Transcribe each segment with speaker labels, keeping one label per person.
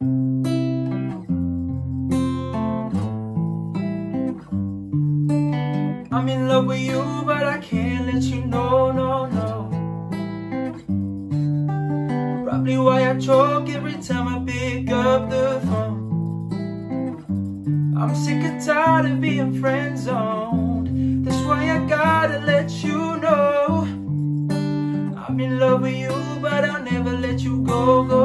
Speaker 1: I'm in love with you, but I can't let you know, no, no. Probably why I choke every time I pick up the phone. I'm sick and tired of being friend zoned. That's why I gotta let you know. I'm in love with you, but I'll never let you go, go,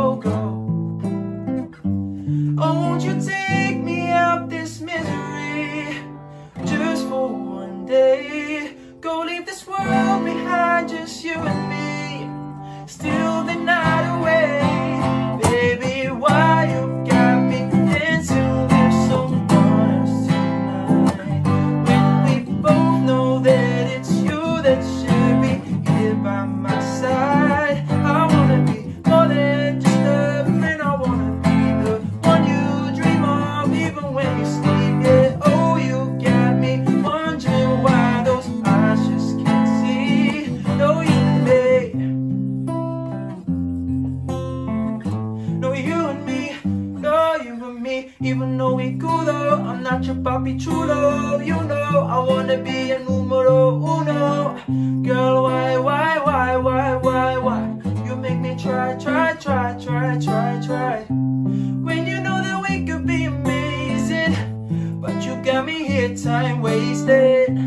Speaker 1: Cool though, I'm not your papi chulo. You know, I wanna be a numero uno. Girl, why, why, why, why, why, why? You make me try, try, try, try, try, try. When you know that we could be amazing, but you got me here time wasted.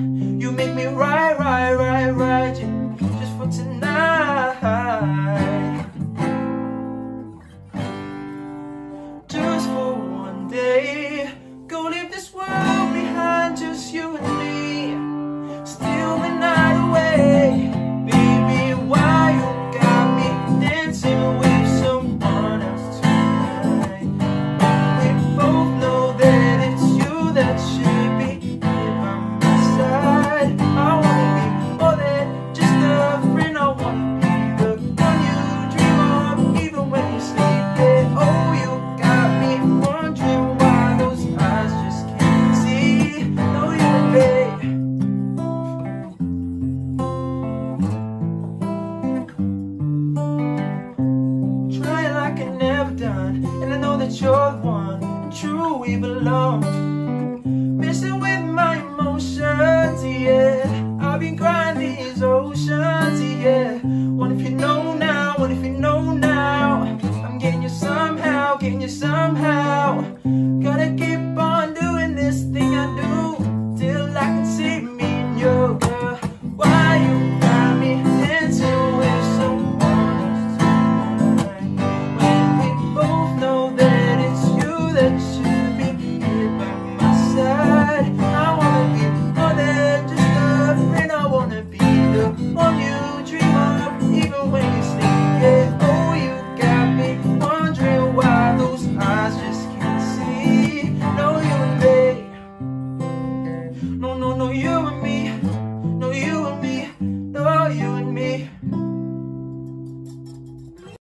Speaker 1: You make me right, right, that you're the one. True, we belong. Messing with my emotions, yeah. I've been crying these oceans, yeah. What if you know now? What if you know now? I'm getting you somehow, getting you somehow. and me, no you and me.